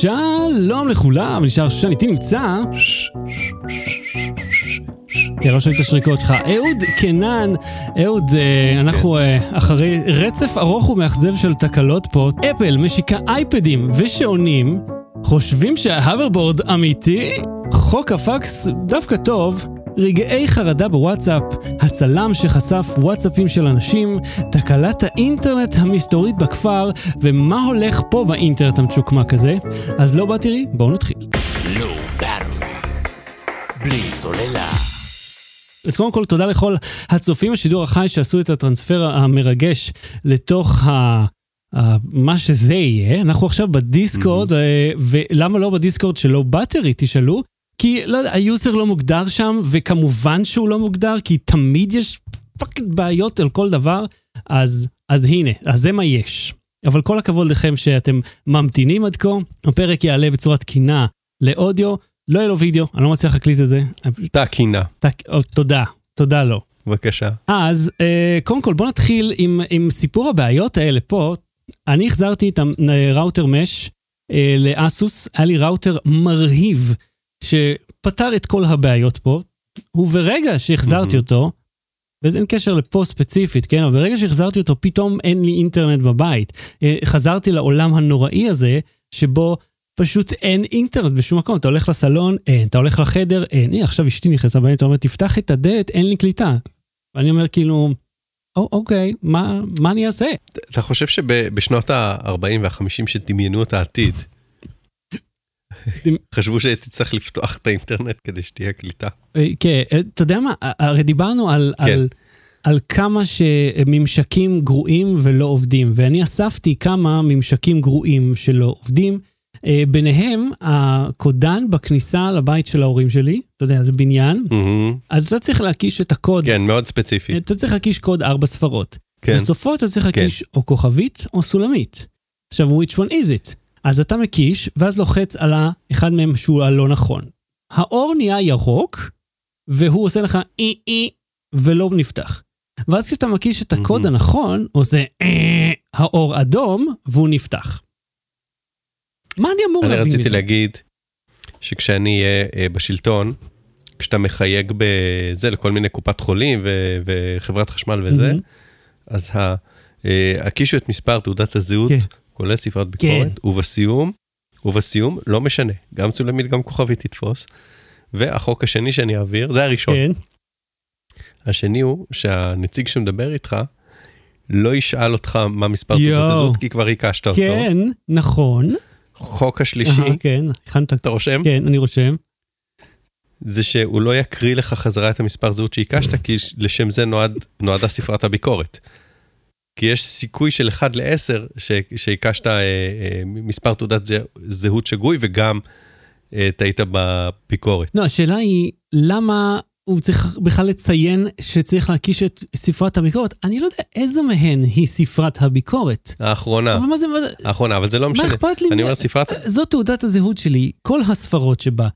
שלום לכולם, נשאר שושן, איתי נמצא... כן, לא שומעים את השריקות שלך. אהוד קנן, אהוד, אה, אנחנו אה, אחרי רצף ארוך ומאכזב של תקלות פה. אפל משיקה אייפדים ושעונים, חושבים שההאברבורד אמיתי? חוק הפקס דווקא טוב. רגעי חרדה בוואטסאפ, הצלם שחשף וואטסאפים של אנשים, תקלת האינטרנט המסתורית בכפר, ומה הולך פה באינטרנט המשוקמק הזה? אז Low Battery, בואו נתחיל. לא. בלי סוללה. אז קודם כל, תודה לכל הצופים בשידור החי שעשו את הטרנספר המרגש לתוך ה... ה- מה שזה יהיה. אנחנו עכשיו ב Discord, אה, ולמה לא ב Discord של Low Battery, תשאלו? כי, לא יודע, ה user לא מוגדר שם, וכמובן שהוא לא מוגדר, כי תמיד יש fucking בעיות על כל דבר, אז, אז הנה, אז זה מה יש. אבל כל הכבוד לכם שאתם ממתינים עד כה, הפרק יעלה בצורה תקינה לאודיו, לא יהיה לו וידאו, אני לא מצליח להקליט את זה. תקינה, תק- תודה, תודה לו. בבקשה. אז אה, קודם כל בוא נתחיל עם, עם סיפור הבעיות האלה פה. אני החזרתי את ה router mesh אה, לאסוס, היה לי ראוטר מרהיב שפתר את כל הבעיות פה, וברגע שהחזרתי. אותו, וזה אין קשר לפה ספציפית, כן? אבל ברגע שהחזרתי אותו, פתאום אין לי אינטרנט בבית. אה, חזרתי לעולם הנוראי הזה, שבו פשוט אין אינטרנט בשום מקום. אתה הולך לסלון, אין. אתה הולך לחדר, אין. הנה, עכשיו אשתי נכנסה בבית, אתה אומר, תפתח את הדלת, אין לי קליטה. ואני אומר, כאילו, "או, אוקיי, מה, מה אני אעשה? אתה חושב שבשנות ה-40 וה-50 שדמיינו את העתיד, חשבו שתצטרך לפתוח את האינטרנט כדי שתהיה קליטה? אה, כן, אה, אתה יודע מה, הרי דיברנו על, כן. על, על כמה שממשקים גרועים ולא עובדים, ואני אספתי כמה ממשקים גרועים שלא עובדים. אה, ביניהם, הקודן בכניסה לבית של ההורים שלי, אתה יודע, זה בניין, מהמם. אז אתה צריך להקיש את הקוד, כן, מאוד ספציפי. אתה צריך להקיש קוד ארבע ספרות. כן. בסופו אתה צריך כן. להקיש או כוכבית או סולמית. עכשיו, which one is it? אז אתה מקיש, ואז לוחץ על האחד מהם שהוא הלא נכון. האור נהיה ירוק, והוא עושה לך אי אי, ולא נפתח. ואז כשאתה מקיש את הקוד. הנכון, עושה אה, האור אדום, והוא נפתח. מה אני אמור אני להבין רציתי מזה? להגיד שכשאני אהיה אה, בשלטון, כשאתה מחייג בזה לכל מיני קופת חולים ו- וחברת חשמל וזה, מהמם. אז ה- אה, הקישו את מספר תעודת הזהות, כן. כולל ספרת ביקורת, ובסיום, ובסיום, לא משנה, גם צולמית, גם כוכבית תתפוס. והחוק השני שאני אעביר, זה הראשון. כן, השני הוא שהנציג שמדבר איתך, לא ישאל אותך מה מספר תעודת. הזהות, כי כבר הקשת אותו. כן, נכון. חוק השלישי, אהה, כן, הכנת, אתה רושם? כן, אני רושם. זה שהוא לא יקריא לך חזרה את המספר זהות שהקשת, כי לשם זה נועד, נועדה ספרת הביקורת. כי יש סיכוי של 1 ל-10 שהקשת אה, אה, מספר תעודת זה, זהות שגוי וגם אה, טעית בביקורת. לא, השאלה היא, למה הוא צריך בכלל לציין שצריך להקיש את ספרת הביקורת? אני לא יודע איזו מהן היא ספרת הביקורת. האחרונה, אבל מה זה, מה זה- האחרונה, אבל זה לא מה משנה. אכפת לי? אני אומר ספרת, זו תעודת הזהות שלי, כל הספרות שבה.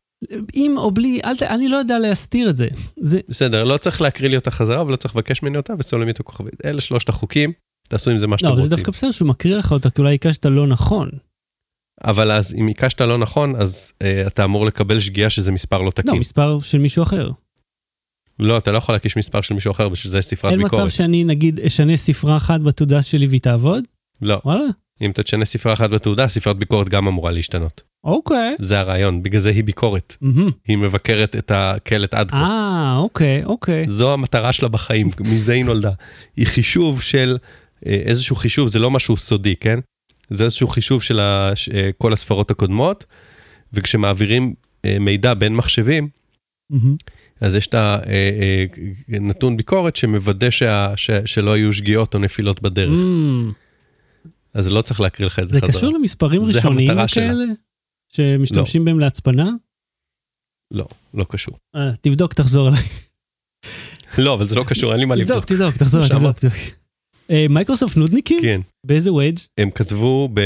עם או בלי, אל ת... אני לא יודע להסתיר את זה. זה... בסדר, לא צריך להקריא לי אותה חזרה, אבל לא צריך לבקש ממני אותה, וסולמית הכוכבית. אלה שלושת החוקים, תעשו עם זה מה שאתם לא, אבל זה רוצים. דווקא בסדר שהוא מקריא לך אותה, כי אולי הקשת לא נכון. אבל אז אם הקשת לא נכון, אז אה, אתה אמור לקבל שגיאה שזה מספר לא תקין. לא, מספר של מישהו אחר. לא, אתה לא יכול להקיש מספר של מישהו אחר, בשביל זה יש ספרת אין ביקורת. מצב שאני, נגיד, אשנה ספרה אחת בתעודה שלי והיא תעבוד? לא, וואלה, אם אתה תשנה ספרה אחת בתעודה, ספרת ביקורת גם אמורה להשתנות. אוקיי. זה הרעיון, בגלל זה היא ביקורת. מהמם. היא מבקרת את הקלט עד כה. אה, אוקיי, אוקיי. זו המטרה שלה בחיים, מזה היא נולדה. היא חישוב של איזשהו חישוב, זה לא משהו סודי, כן? זה איזשהו חישוב של אה, כל הספרות הקודמות, וכשמעבירים אה, מידע בין מחשבים, מהמם. אז יש את הנתון ביקורת שמוודא שה, ש, שלא היו שגיאות או נפילות בדרך. Mm, אז לא צריך להקריא לך את זה זה חזרה. קשור למספרים זה ראשוניים המטרה שלה. כאלה? שמשתמשים בהם להצפנה? לא, לא קשור. אה, תבדוק, תחזור אליי. לא, אבל זה לא קשור, אין לי מה תבדוק, לבדוק. תבדוק, תחזור אליי, שמע. תבדוק. אה, מייקרוסופט נודניקים? כן, באיזה ווייג'? הם כתבו, ב...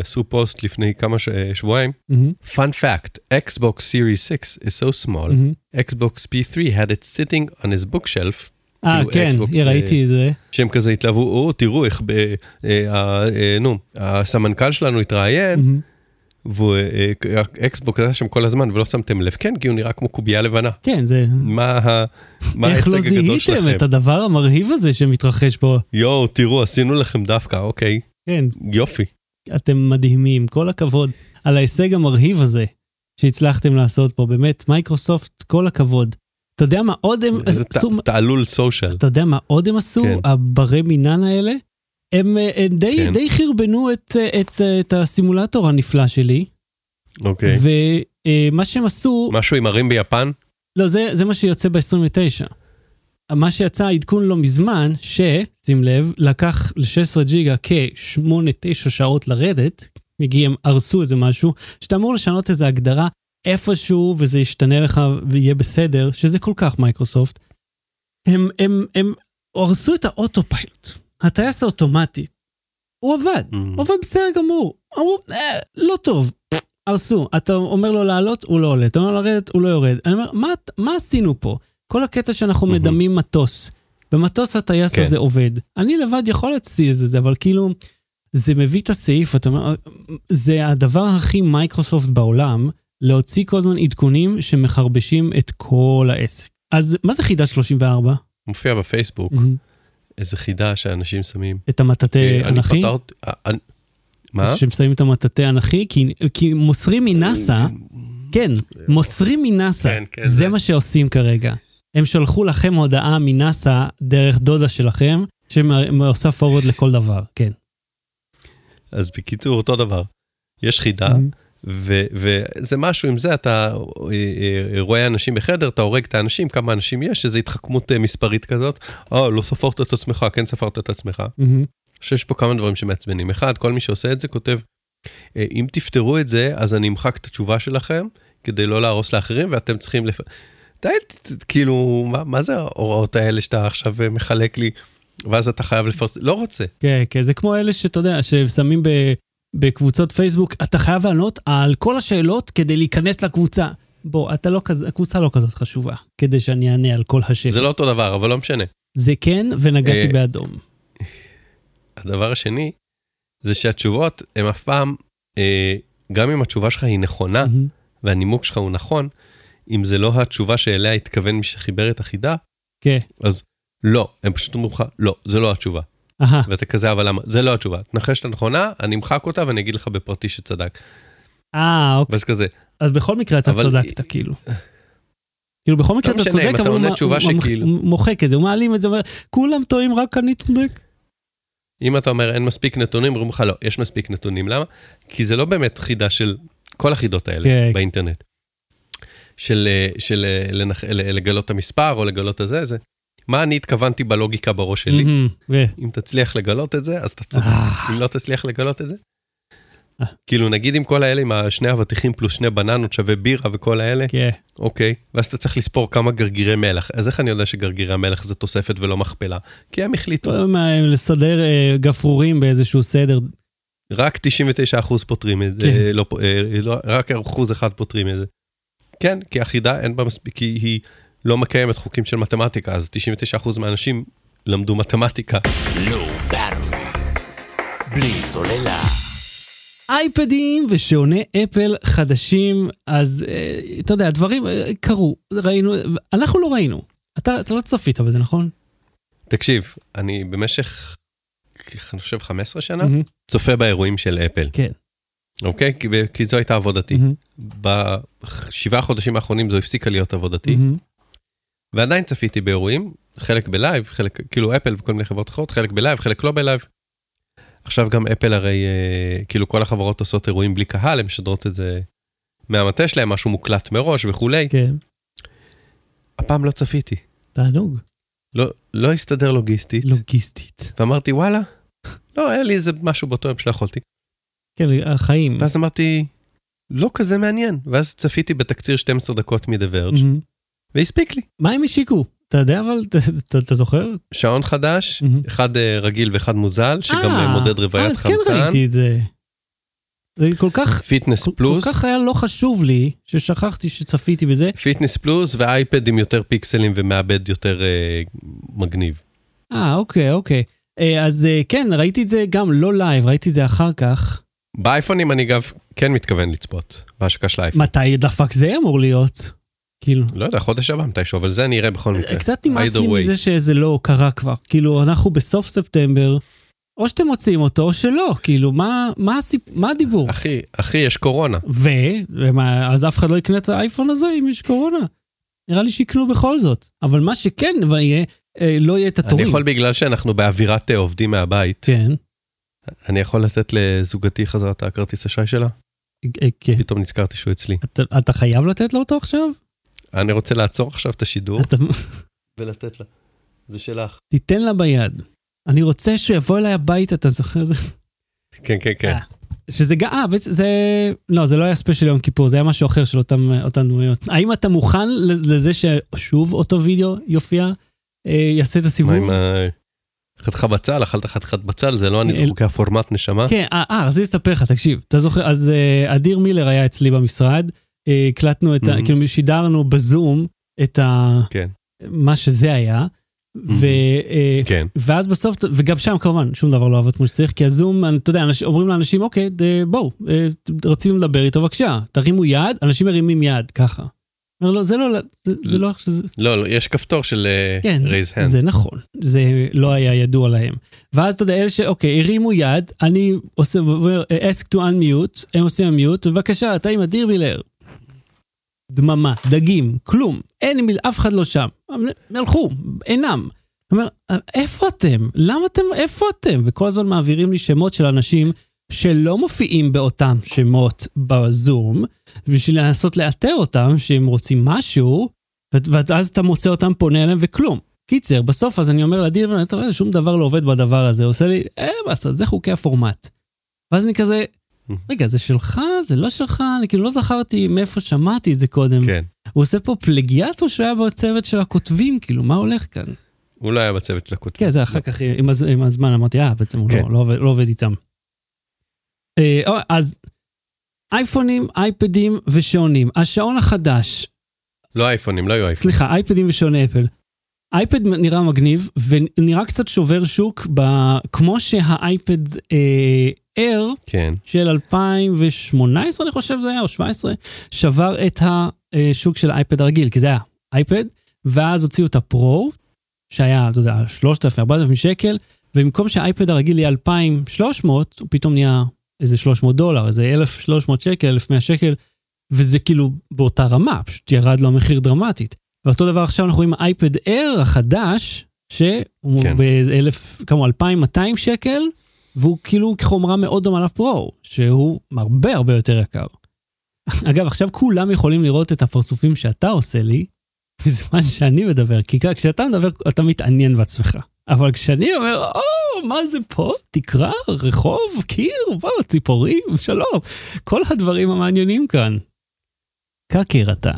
עשו פוסט לפני כמה ש... שבועיים. מהמם, Fun fact, Xbox Series S is so small, מהמם. Xbox P3 had it sitting on his bookshelf, אה, כאילו, כן, אה, ראיתי את זה. שהם כזה התלהבו, או, תראו איך ב... אה, אה, אה, נו, הסמנכ"ל שלנו התראיין. ואקסבוק היה שם כל הזמן ולא שמתם לב, כן, כי הוא נראה כמו קובייה לבנה. כן, זה... מה ה- מה איך לא ההישג הגדול זיהיתם שלכם? את הדבר המרהיב הזה שמתרחש פה? יואו, תראו, עשינו לכם דווקא, אוקיי, כן, יופי. אתם מדהימים, כל הכבוד על ההישג המרהיב הזה שהצלחתם לעשות פה, באמת, מייקרוסופט, כל הכבוד. אתה יודע מה עוד הם איזה עשו? ת- תעלול סושיאל. אתה יודע מה עוד הם עשו, כן. הברי מינן האלה? הם, אה, הם די, כן. די חרבנו את, אה, את, אה, את הסימולטור הנפלא שלי, אוקיי. ומה שהם עשו, משהו עם ערים ביפן? לא, זה, זה מה שיוצא ב-29. מה שיצא עדכון לא מזמן, ש, שים לב, לקח ל-16 ג'יגה כ-8-9 שעות לרדת, מגיעים, הרסו איזה משהו, שאתה אמור לשנות איזה הגדרה איפשהו וזה ישתנה לך ויהיה בסדר, שזה כל כך מייקרוסופט. הם, הם, הם הרסו את ה autopilot, הטייס האוטומטי. הוא עבד, Mm. הוא עבד בסדר גמור. אמרו, אה, לא טוב, הרסו. אתה אומר לו לעלות, הוא לא עולה. אתה אומר לו לרדת, הוא לא יורד. אני אומר, מה, מה עשינו פה? כל הקטע שאנחנו מהמם. מדמים מטוס. במטוס הטייס כן. הזה עובד. אני לבד יכול להטיס את זה, אבל כאילו, זה מביא את הסעיף, אתה אומר, זה הדבר הכי מייקרוסופט בעולם, להוציא כל הזמן עדכונים שמחרבשים את כל העסק. אז מה זה חידה 34? מופיע בפייסבוק, מהמם. איזה חידה שאנשים שמים. את המטאטא אה, אני אנכי? פתרת... אה, אני- מה? ששמים את המטאטא אנכי? כי, כי מוסרים מנאסא, כן, מוסרים מנאסא, כן, כן, זה זה- מה שעושים כרגע. הם שלחו לכם הודעה מנאסא דרך דודה שלכם, שעושה forward לכל דבר, כן. אז בקיצור, אותו דבר. יש חידה, מהמם. ו- וזה משהו עם זה, אתה אה, אה, רואה אנשים בחדר, אתה הורג את האנשים, כמה אנשים יש, איזו התחכמות אה, מספרית כזאת. או, לא ספרת את עצמך, כן ספרת את עצמך. אני חושב שיש פה כמה דברים שמעצבנים. אחד, כל מי שעושה את זה כותב, "אה, אם תפתרו את זה, אז אני אמחק את התשובה שלכם, כדי לא להרוס לאחרים, ואתם צריכים לפ... די, כאילו, מה, מה זה ההוראות האלה שאתה עכשיו מחלק לי, ואז אתה חייב לפרסם, לא רוצה. כן, כן, זה כמו אלה שאתה יודע, ששמים ב, בקבוצות פייסבוק, אתה חייב לענות על כל השאלות כדי להיכנס לקבוצה. בוא, אתה לא כזה, הקבוצה לא כזאת חשובה, כדי שאני אענה על כל השאלות. זה לא אותו דבר, אבל לא משנה. זה כן, ונגעתי אה, באדום. הדבר השני, זה שהתשובות הם אף פעם, אה, גם אם התשובה שלך היא נכונה, מהמם. והנימוק שלך הוא נכון, אם זה לא התשובה שאליה התכוון מי שחיבר את החידה, כן, אז לא, הם פשוט אומרים לך, לא, זה לא התשובה. ואתה כזה, אבל למה? זה לא התשובה. תנחש את הנכונה, אני אמחק אותה ואני אגיד לך בפרטי שצדק. אה, אוקיי. ואז כזה, אז בכל מקרה אתה אבל- צדקת, כאילו. כאילו, בכל מקרה לא אתה צודק, אבל הוא מוחק את זה, הוא מעלים את זה, אומר, כולם טועים, רק אני צודק. אם אתה אומר אין מספיק נתונים, אומרים לך לא, יש מספיק נתונים. למה? כי זה לא באמת חידה של כל החידות האלה כן. באינטרנט. של, אה, של אה, לנח, ל- לגלות את המספר או לגלות את זה, זה מה אני התכוונתי בלוגיקה בראש שלי. מהמם, ו- אם תצליח לגלות את זה, אז אתה צודק. אה. אם לא תצליח לגלות את זה, אה. כאילו נגיד עם כל האלה, עם השני אבטיחים פלוס שני בננות שווה בירה וכל האלה, כן. אוקיי, ואז אתה צריך לספור כמה גרגירי מלח. אז איך אני יודע שגרגירי המלח זה תוספת ולא מכפלה? כי הם החליטו, מה, לסדר אה, גפרורים באיזשהו סדר. רק 99% פותרים את זה, כן. לא, לא, רק אחוז אחד פותרים את זה. כן, כי החידה אין בה מספיק, כי היא לא מקיימת חוקים של מתמטיקה, אז 99% מהאנשים למדו מתמטיקה. Low Battery. בלי סוללה. אייפדים ושעוני אפל חדשים, אז אה, אתה יודע, הדברים אה, קרו, ראינו, אנחנו לא ראינו. אתה, אתה לא צפית בזה, נכון? תקשיב, אני במשך, אני חושב 15 שנה, מהמם, צופה באירועים של אפל, כן. אוקיי? כי, כי זו הייתה עבודתי. מהמם, בשבעה חודשים האחרונים זו הפסיקה להיות עבודתי, מהמם. ועדיין צפיתי באירועים, חלק ב live, חלק, כאילו Apple וכל מיני חברות אחרות, חלק ב live, חלק לא ב live. עכשיו גם Apple הרי, אה, כאילו כל החברות עושות אירועים בלי קהל, הן משדרות את זה מהמטה שלהם, משהו מוקלט מראש וכולי. כן, הפעם לא צפיתי, תענוג. לא, לא הסתדר לוגיסטית, לוגיסטית. ואמרתי וואלה, לא, היה לי איזה משהו באותו יום שלא יכולתי. כן, החיים. ואז אמרתי, לא כזה מעניין. ואז צפיתי בתקציר 12 דקות מ-The Verge, מהמם. והספיק לי. מה הם השיקו? אתה יודע אבל, אתה- זוכר? שעון חדש. אחד אה, רגיל ואחד מוזל, שגם אה, אה, מודד אה, רוויית אז כן חמצן. ראיתי את זה. זה כל כך, Fitness כל, פלוס, כל כך היה לא חשוב לי, ששכחתי שצפיתי בזה. Fitness Plus ואייפד עם יותר פיקסלים ומעבד יותר אה, מגניב. אה, אוקיי, אוקיי. אה, אז אה, כן, ראיתי את זה גם לא live, ראיתי את זה אחר כך. באייפונים אני אגב כן מתכוון לצפות, בהשקה של האייפון. מתי דפק זה אמור להיות? כאילו, לא יודע, חודש הבא מתישהו, אבל זה אני אראה בכל מקרה. קצת נמאס לי. מזה שזה לא קרה כבר. כאילו, אנחנו בסוף ספטמבר, או שאתם מוציאים אותו או שלא. כאילו, מה, מה, הסיפ... מה הדיבור? אחי, אחי, יש קורונה. ו... ומה, אז אף אחד לא יקנה את האייפון הזה אם יש קורונה. נראה לי שיקנו בכל זאת. אבל מה שכן יהיה, אה, לא יהיה את אני התורים. יכול בגלל שאנחנו באווירת אה, עובדים מהבית, כן. אני יכול לתת לזוגתי חזרה את הכרטיס אשראי שלה? אה, כן. פתאום נזכרתי שהוא אצלי. אתה, אתה חייב לתת לו אותו עכשיו? אני רוצה לעצור עכשיו את השידור אתה ולתת לה. זה שלך. תיתן לה ביד. אני רוצה שהוא יבוא אליי הביתה, אתה זוכר? זה... כן, כן, כן. אה. שזה גם, אה, זה, לא, זה לא היה ספיישל יום כיפור, זה היה משהו אחר של אותם, אותן דמויות. האם אתה מוכן לזה ששוב אותו וידאו יופיע, אה, יעשה את מה הסיבוב? עם ה... חתיכה בצל, אכלת חתיכת בצל, זה לא אני, זה אל- חוקי הפורמט נשמה. כן, אה, אה, רציתי לספר לך, תקשיב, אתה זוכר, אז אה, אדיר מילר היה אצלי במשרד, אה, הקלטנו את ה... Mhm. כאילו שידרנו בזום את ה... כן. מה שזה היה, ו... אה, כן. ואז בסוף, וגם שם כמובן, שום דבר לא עבד כמו שצריך, כי הזום, אתה יודע, אנשים, אומרים לאנשים, אוקיי, ד- בואו, אה, רציתם לדבר איתו, בבקשה, תרימו יד, אנשים מרימים יד, ככה. אומר לו, זה לא, זה, זה לא איך שזה, לא, לא, יש כפתור של אה, כן, raise hand. זה נכון, זה לא היה ידוע להם. ואז אתה יודע, אלה שאוקיי, הרימו יד, אני עושה, אומר, ask to unmute, הם עושים unmute, בבקשה, אתה עם אדיר מילר. דממה, דגים, כלום, אין, אף אחד לא שם. הם הלכו, אינם. אומר, איפה אתם? למה אתם, איפה אתם? וכל הזמן מעבירים לי שמות של אנשים שלא מופיעים באותם שמות בזום, בשביל לנסות לאתר אותם, שהם רוצים משהו, ואז אתה מוצא אותם, פונה אליהם וכלום. קיצר, בסוף אז אני אומר לאדיר, אתה רואה, שום דבר לא עובד בדבר הזה, עושה לי, אה, בסדר, זה חוקי הפורמט. ואז אני כזה, רגע, זה שלך? זה לא שלך? אני כאילו לא זכרתי מאיפה שמעתי את זה קודם. כן. הוא עושה פה פלגיאט או שהוא היה בצוות של הכותבים? כאילו, מה הולך כאן? הוא לא היה בצוות של הכותבים. כן, זה אחר כך, עם, הז, עם הזמן אמרתי, אה, בעצם הוא כן. לא, לא, עובד, לא עובד איתם. אה, אז אייפונים, אייפדים ושעונים. השעון החדש, לא אייפונים, לא היו אייפונים. סליחה, אייפדים ושעוני אפל. אייפד נראה מגניב, ונראה קצת שובר שוק, ב... כמו שהאייפד אה, Air כן. של 2018, אני חושב זה היה, או 17, שבר את השוק של האייפד הרגיל, כי זה היה אייפד, ואז הוציאו את הפרו, שהיה, אתה יודע, 3,000-4,000 שקל, ובמקום שהאייפד הרגיל יהיה 2,300, הוא פתאום נהיה איזה 300 דולר, איזה 1,300 שקל, 1,100 שקל, וזה כאילו באותה רמה, פשוט ירד לו המחיר דרמטית. ואותו דבר עכשיו אנחנו רואים אייפד Air החדש, שהוא כן. באיזה 1,000, כמה, 2,200 שקל, והוא כאילו חומרה מאוד דומה לפרו, שהוא הרבה הרבה יותר יקר. אגב, עכשיו כולם יכולים לראות את הפרצופים שאתה עושה לי, בזמן שאני מדבר, כי כשאתה מדבר, אתה מתעניין בעצמך. אבל כשאני אומר, או, מה זה פה? תקרה, רחוב, קיר, בוא, ציפורים, שלום. כל הדברים המעניינים כאן. קקר אתה.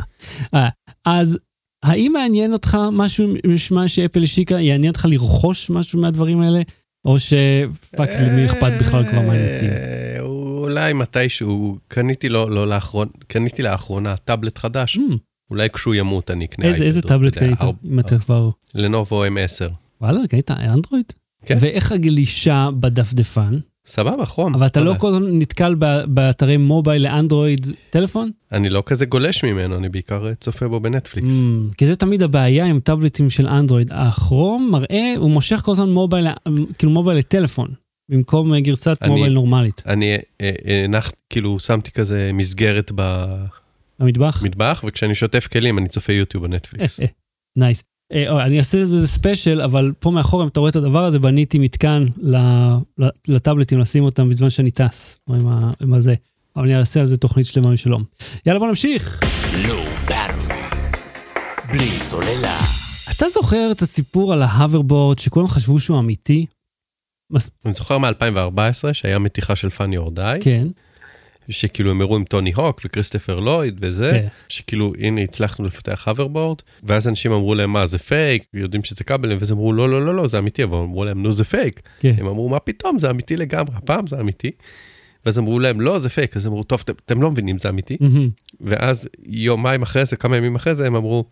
אה, אז האם מעניין אותך משהו משמע שאפל השיקה, יעניין אותך לרכוש משהו מהדברים האלה? או שפאק, למי אכפת בכלל כבר מה הם מציעים? אה, אולי מתישהו, קניתי לו, לא לאחרונה, קניתי לאחרונה טאבלט חדש, Hmm, אולי כשהוא ימות אני אקנה איזה איזה טאבלט קנית? אם אתה כבר... לנובו M10. וואלה, קנית אנדרואיד? כן. ואיך הגלישה בדפדפן? סבבה, חום. אבל אתה לא. כל הזמן נתקל ב- באתרי מובייל לאנדרואיד טלפון? אני לא כזה גולש ממנו, אני בעיקר אה, צופה בו בנטפליקס. Mm, כי זה תמיד הבעיה עם טאבלטים של אנדרואיד. הכרום מראה, הוא מושך כל הזמן מובייל, כאילו מובייל לטלפון, במקום אה, גרסת אני- מובייל נורמלית. אני אה, אה, הנחתי, כאילו שמתי כזה מסגרת במטבח? במטבח, וכשאני שוטף כלים אני צופה יוטיוב בנטפליקס. nice. אה, אני אעשה איזה special, אבל פה מאחור, אם אתה רואה את הדבר הזה, בניתי מתקן ל- ל- לטאבלטים, לשים אותם בזמן שאני טס, או עם ה- עם הזה. אבל אני אעשה על זה תוכנית שלמה משלה. יאללה, בוא נמשיך. Battery. בלי סוללה. אתה זוכר את הסיפור על ה hoverboard שכולם חשבו שהוא אמיתי? אני זוכר מ-2014 שהיה מתיחה של Funny or Die, כן. שכאילו הם הראו עם טוני הוק וכריסטופר לויד וזה, כן. שכאילו הנה הצלחנו לפתח hoverboard, ואז אנשים אמרו להם מה זה פייק, יודעים שזה כבלים, ואז אמרו לא לא לא לא זה אמיתי, אבל אמרו להם נו זה פייק, כן. הם אמרו מה פתאום זה אמיתי לגמרי, הפעם זה אמיתי. ואז אמרו להם לא זה פייק, אז אמרו טוב אתם, אתם לא מבינים זה אמיתי, מהמם. ואז יומיים אחרי זה, כמה ימים אחרי זה הם אמרו,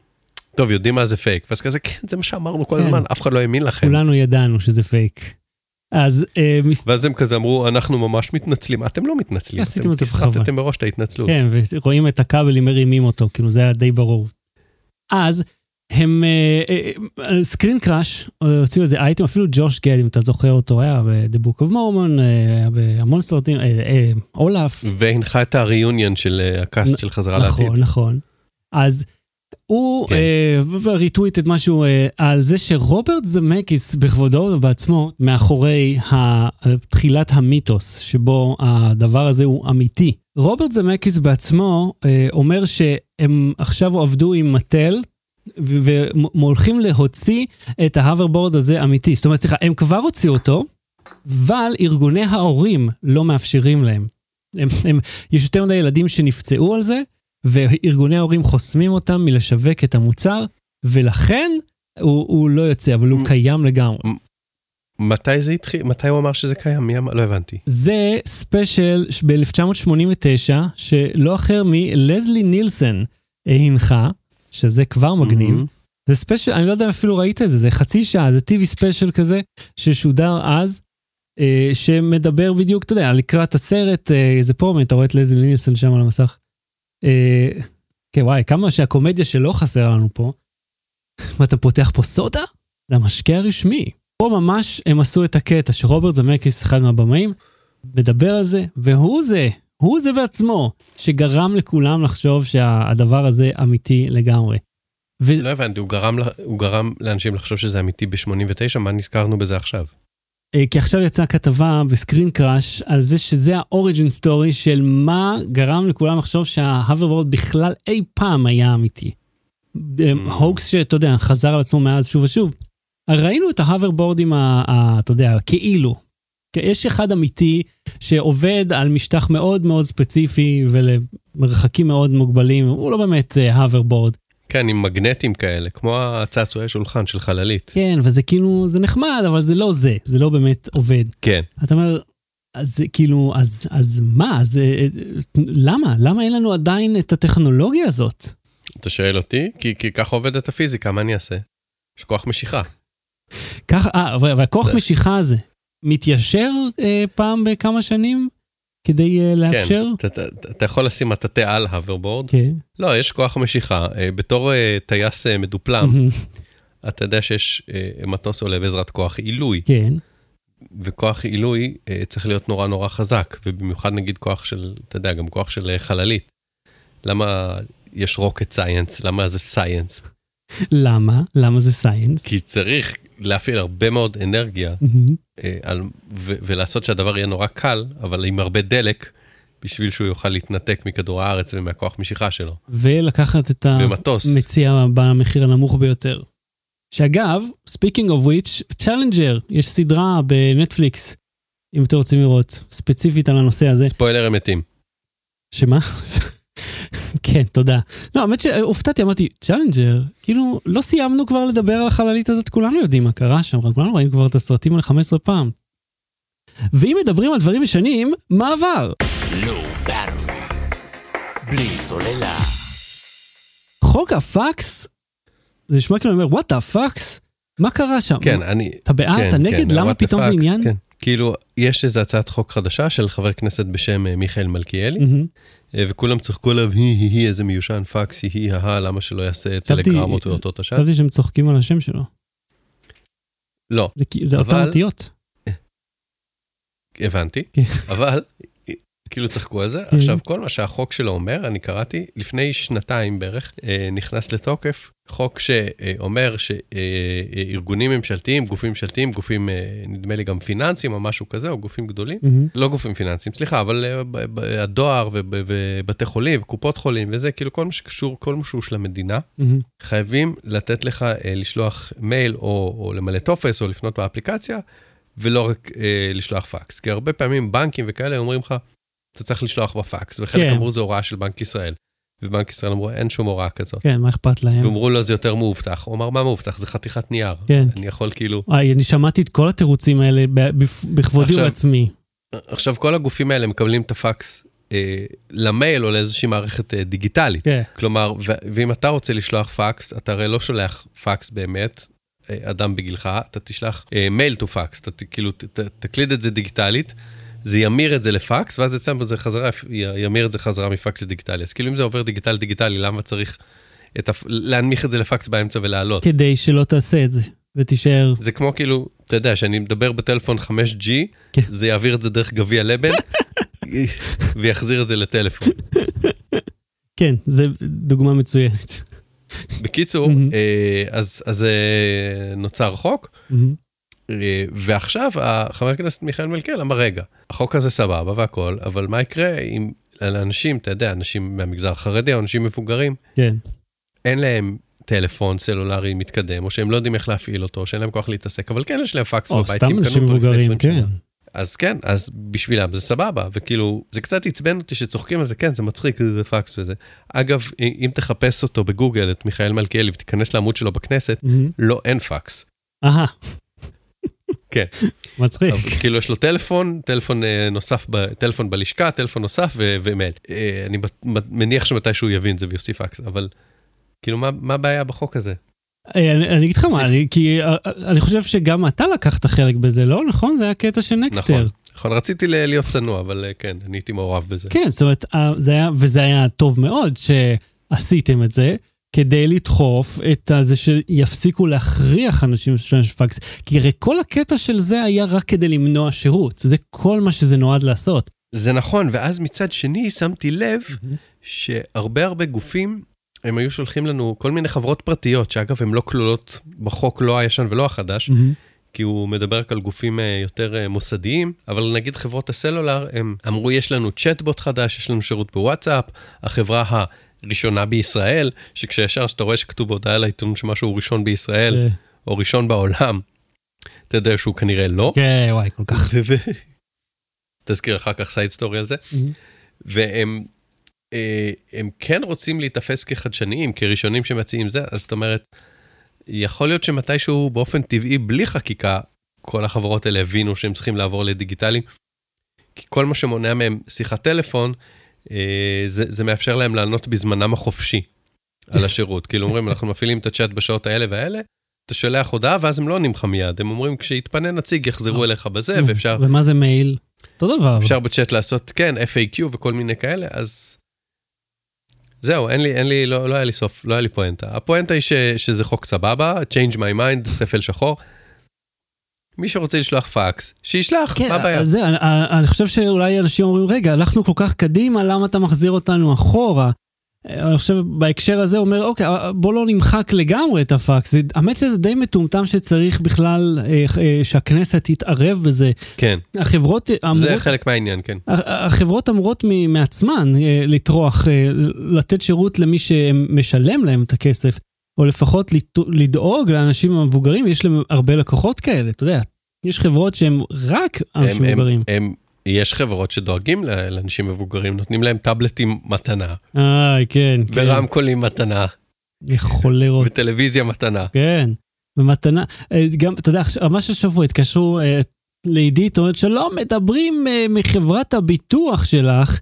טוב יודעים מה זה פייק, ואז כזה כן זה מה שאמרנו כל כן. הזמן, אף אחד לא האמין לכם. כולנו ידענו שזה פייק. אז אה, מס- ואז הם כזה אמרו, אנחנו ממש מתנצלים. אתם לא מתנצלים, עשיתם אתם את זה בכוונה. מראש את ההתנצלות. כן, ורואים את הכבלים מרימים אותו, כאילו זה היה די ברור. אז הם, סקרין קראש, הוציאו איזה אייטם, אפילו ג'וש גד, אם אתה זוכר אותו, היה ב-The Book of Mormon, אה, היה בהמון סרטים, אה, אה, אולף. והנחה את הריאיוניון של אה, הקאסט של חזרה לעתיד. נכון, נכון. אז הוא כן. אה, ריטווטת משהו אה, על זה שרוברט זמקיס בכבודו ובעצמו, מאחורי ה- תחילת המיתוס שבו הדבר הזה הוא אמיתי. רוברט זמקיס בעצמו אה, אומר שהם עכשיו עבדו עם Mattel והולכים להוציא את ה hoverboard הזה אמיתי. זאת אומרת, סליחה, הם כבר הוציאו אותו, אבל ארגוני ההורים לא מאפשרים להם. הם, הם, יש יותר מדי ילדים שנפצעו על זה, וארגוני ההורים חוסמים אותם מלשווק את המוצר, ולכן הוא, הוא לא יוצא, אבל הוא קיים לגמרי. מתי זה התחיל? מתי הוא אמר שזה קיים? מי אמר? לא הבנתי. זה ספיישל ב-1989, שלא אחר מלזלי נילסן אה, הנחה, שזה כבר מגניב. זה special, אני לא יודע אם אפילו ראית את זה, זה חצי שעה, זה TV special כזה, ששודר אז, אה, שמדבר בדיוק, אתה יודע, לקראת הסרט, אה, זה פה, אתה רואה את לזלי נילסן שם על המסך. אה, כן, וואי, כמה שהקומדיה שלא חסרה לנו פה. ואתה פותח פה סודה? זה המשקה הרשמי. פה ממש הם עשו את הקטע שרוברט זמקיס, אחד מהבמאים, מדבר על זה, והוא זה, הוא זה בעצמו, שגרם לכולם לחשוב שהדבר הזה אמיתי לגמרי. ו- לא הבנתי, הוא גרם, הוא גרם לאנשים לחשוב שזה אמיתי ב-89, מה נזכרנו בזה עכשיו? אה, כי עכשיו יצאה כתבה ב-Screen Crush על זה שזה ה origin story של מה גרם לכולם לחשוב שה hoverboard בכלל אי פעם היה אמיתי. אה, הוקס שאתה יודע, חזר על עצמו מאז שוב ושוב. ראינו את ההאברבורדים, אתה יודע, כאילו. יש אחד אמיתי שעובד על משטח מאוד מאוד ספציפי ולמרחקים מאוד מוגבלים, הוא לא באמת האברבורד. כן, עם מגנטים כאלה, כמו הצעצועי שולחן של חללית. כן, וזה כאילו, זה נחמד, אבל זה לא זה, זה לא באמת עובד. כן. אתה אומר, אז כאילו, אז, אז מה? אז אה, אה, למה? למה אין לנו עדיין את הטכנולוגיה הזאת? אתה שואל אותי? כי, כי ככה עובדת הפיזיקה, מה אני אעשה? יש כוח משיכה. ככה, אה, והכוח זה- משיכה הזה מתיישר אה, פעם בכמה שנים כדי אה, לאפשר? כן, אתה, אתה, אתה יכול לשים מטאטא על האברבורד. כן. לא, יש כוח משיכה. אה, בתור אה, טייס אה, מדופלם. אתה יודע שיש אה, מטוס עולה בעזרת כוח עילוי, כן. וכוח עילוי אה, צריך להיות נורא נורא חזק, ובמיוחד נגיד כוח של, אתה יודע, גם כוח של אה, חללית. למה יש rocket science? למה זה סייאנס? למה? למה זה סייאנס? כי צריך להפעיל הרבה מאוד אנרגיה. אה, על, ו, ולעשות שהדבר יהיה נורא קל, אבל עם הרבה דלק, בשביל שהוא יוכל להתנתק מכדור הארץ ומהכוח משיכה שלו. ולקחת את ומטוס. המציע במחיר הנמוך ביותר. שאגב, speaking of which, צ'אלנג'ר, יש סדרה בנטפליקס, אם אתם רוצים לראות, ספציפית על הנושא הזה. ספוילר הם מתים. שמה? כן, תודה. לא, האמת שהופתעתי, אמרתי, צ'אלנג'ר, כאילו, לא סיימנו כבר לדבר על החללית הזאת, כולנו יודעים מה קרה שם, כולנו ראינו כבר את הסרטים האלה 15 פעם. ואם מדברים על דברים ישנים, מה עבר? באטרי. בלי סוללה. חוק הפקס? זה נשמע כאילו, אני אומר, וואט הפקס? מה קרה שם? כן, אני... אתה בעד? כן, אתה נגד? כן, למה פתאום זה עניין? כן. כאילו, יש איזו הצעת חוק חדשה של חבר כנסת בשם אה, מיכאל מלכיאלי, מהמם. אה, וכולם צחקו עליו, היא היא היא איזה מיושן פקס, היא היא הה, למה שלא יעשה טלגרמות ואותות השעה? חשבתי שהם צוחקים על השם שלו. לא, זה אותן אותיות. הבנתי, כן. אבל אה, כאילו צחקו על זה. כן. עכשיו, כל מה שהחוק שלו אומר, אני קראתי, לפני שנתיים בערך, אה, נכנס לתוקף חוק שאומר שארגונים ממשלתיים, גופים ממשלתיים, גופים, אה, נדמה לי גם פיננסיים או משהו כזה, או גופים גדולים, מהמם. לא גופים פיננסיים, סליחה, אבל אה, הדואר וב- ובתי חולים וקופות חולים וזה, כאילו כל מה שקשור, כל מה שהוא של המדינה, מהמם. חייבים לתת לך אה, לשלוח מייל או, או למלא טופס או לפנות באפליקציה, ולא רק אה, לשלוח פקס. כי הרבה פעמים בנקים וכאלה אומרים לך, אתה צריך לשלוח בפקס, וחלק כן. אמרו זו הוראה של בנק ישראל. ובנק ישראל אמרו, אין שום הוראה כזאת. כן, מה אכפת להם? ואמרו לו, זה יותר מאובטח. הוא אמר, מה מאובטח? זה חתיכת נייר. כן. אני יכול כאילו... וואי, אני שמעתי את כל התירוצים האלה בכבודי ובעצמי. עכשיו, כל הגופים האלה מקבלים את הפקס אה, למייל או לאיזושהי מערכת אה, דיגיטלית. כן. כלומר, ואם אתה רוצה לשלוח פקס, אתה הרי לא שולח פקס באמת, אה, אדם בגילך, אתה תשלח מייל טו פקס, אתה כאילו ת- תקליד את זה דיגיטלית, זה ימיר את זה לפקס, ואז יצא בזה חזרה, ימיר את זה חזרה מפקס לדיגיטלי. אז כאילו אם זה עובר דיגיטל דיגיטלי, למה צריך את הפ... להנמיך את זה לפקס באמצע ולעלות? כדי שלא תעשה את זה, ותישאר... זה כמו כאילו, אתה יודע, שאני מדבר בטלפון 5G, כן. זה יעביר את זה דרך גביע לבן, ויחזיר את זה לטלפון. כן, זה דוגמה מצוינת. בקיצור. אה, אז אז אה, נוצר חוק, ועכשיו ה- חבר הכנסת מיכאל מלכיאל אמר, רגע, החוק הזה סבבה והכל, אבל מה יקרה אם לאנשים, אתה יודע, אנשים מהמגזר החרדי או אנשים מבוגרים, כן. אין להם טלפון סלולרי מתקדם, או שהם לא יודעים איך להפעיל אותו, או שאין להם כוח להתעסק, אבל כן יש להם פקס או בבית, סתם כי הם אנשים מבוגרים, 20 כן. שנה. אז כן, אז בשבילם זה סבבה, וכאילו, זה קצת עצבן אותי שצוחקים על זה, כן, זה מצחיק, זה פקס וזה. אגב, אם תחפש אותו בגוגל, את מיכאל מלכיאלי, ותיכנס לעמוד שלו בכנסת, מהמם. לא, אין פקס. אהה. כן. מצחיק. כאילו יש לו טלפון, טלפון אה, נוסף, טלפון בלשכה, טלפון נוסף ומייל. אה, אני מניח שמתישהו יבין את זה ויוסיף פקס, אבל כאילו מה הבעיה בחוק הזה? אה, אני אגיד לך מה, כי אני חושב שגם אתה לקחת חלק בזה, לא? נכון? זה היה קטע של נקסטר. נכון, נכון, רציתי להיות צנוע, אבל כן, אני הייתי מעורב בזה. כן, זאת אומרת, וזה היה טוב מאוד שעשיתם את זה, כדי לדחוף את זה שיפסיקו להכריח אנשים להשתמש בפקס. כי הרי כל הקטע של זה היה רק כדי למנוע שירות. זה כל מה שזה נועד לעשות. זה נכון, ואז מצד שני שמתי לב שהרבה הרבה גופים, הם היו שולחים לנו כל מיני חברות פרטיות, שאגב, הן לא כלולות בחוק, לא הישן ולא החדש, כי הוא מדבר רק על גופים אה, יותר אה, מוסדיים, אבל נגיד חברות הסלולר, הם אמרו, יש לנו צ'טבוט חדש, יש לנו שירות בוואטסאפ, החברה הראשונה בישראל, שכישר שאתה רואה שכתוב בהודעה לעיתונות שמשהו הוא ראשון בישראל, אה, או ראשון בעולם, אתה יודע שהוא כנראה לא. כן, וואי, כל כך. תזכיר אחר כך side story על זה. והם אה, הם כן רוצים להיתפס כחדשניים, כראשונים שמציעים זה, אז זאת אומרת, יכול להיות שמתישהו באופן טבעי, בלי חקיקה, כל החברות האלה הבינו שהם צריכים לעבור לדיגיטלי, כי כל מה שמונע מהם שיחת טלפון, זה, זה מאפשר להם לענות בזמנם החופשי על השירות. כאילו אומרים, אנחנו מפעילים את הצ'אט בשעות האלה והאלה, אתה שולח הודעה ואז הם לא עונים לך מיד, הם אומרים, כשיתפנה נציג יחזרו אליך בזה, ואפשר ומה זה מייל? אותו דבר. אפשר בצ'אט לעשות, כן, FAQ וכל מיני כאלה, אז... זהו, אין לי, אין לי, לא, לא היה לי סוף, לא היה לי פואנטה. הפואנטה היא ש, שזה חוק סבבה, change my mind, ספל שחור. מי שרוצה לשלוח פקס, שישלח, כן, מה הבעיה? זה, אני, אני חושב שאולי אנשים אומרים, רגע, הלכנו כל כך קדימה, למה אתה מחזיר אותנו אחורה? אני חושב בהקשר הזה אומר, אוקיי, בוא לא נמחק לגמרי את הפקס. האמת שזה די מטומטם שצריך בכלל אה, אה, שהכנסת תתערב בזה. כן, החברות אמורות... זה חלק מהעניין, כן. החברות אמורות מעצמן אה, לטרוח, אה, לתת שירות למי שמשלם להם את הכסף, או לפחות לדאוג לאנשים המבוגרים, יש להם הרבה לקוחות כאלה, אתה יודע. יש חברות שהן רק אנשים הם- מבוגרים. הם, הם, יש חברות שדואגים לאנשים מבוגרים, נותנים להם טאבלטים מתנה, איי, כן, כן. ורמקולים מתנה, חולרות. וטלוויזיה מתנה. כן, במתנה. אה, גם, אתה יודע, ממש השבוע התקשרו אה, לעידית, אומרת, שלום, מדברים אה, מחברת הביטוח שלך.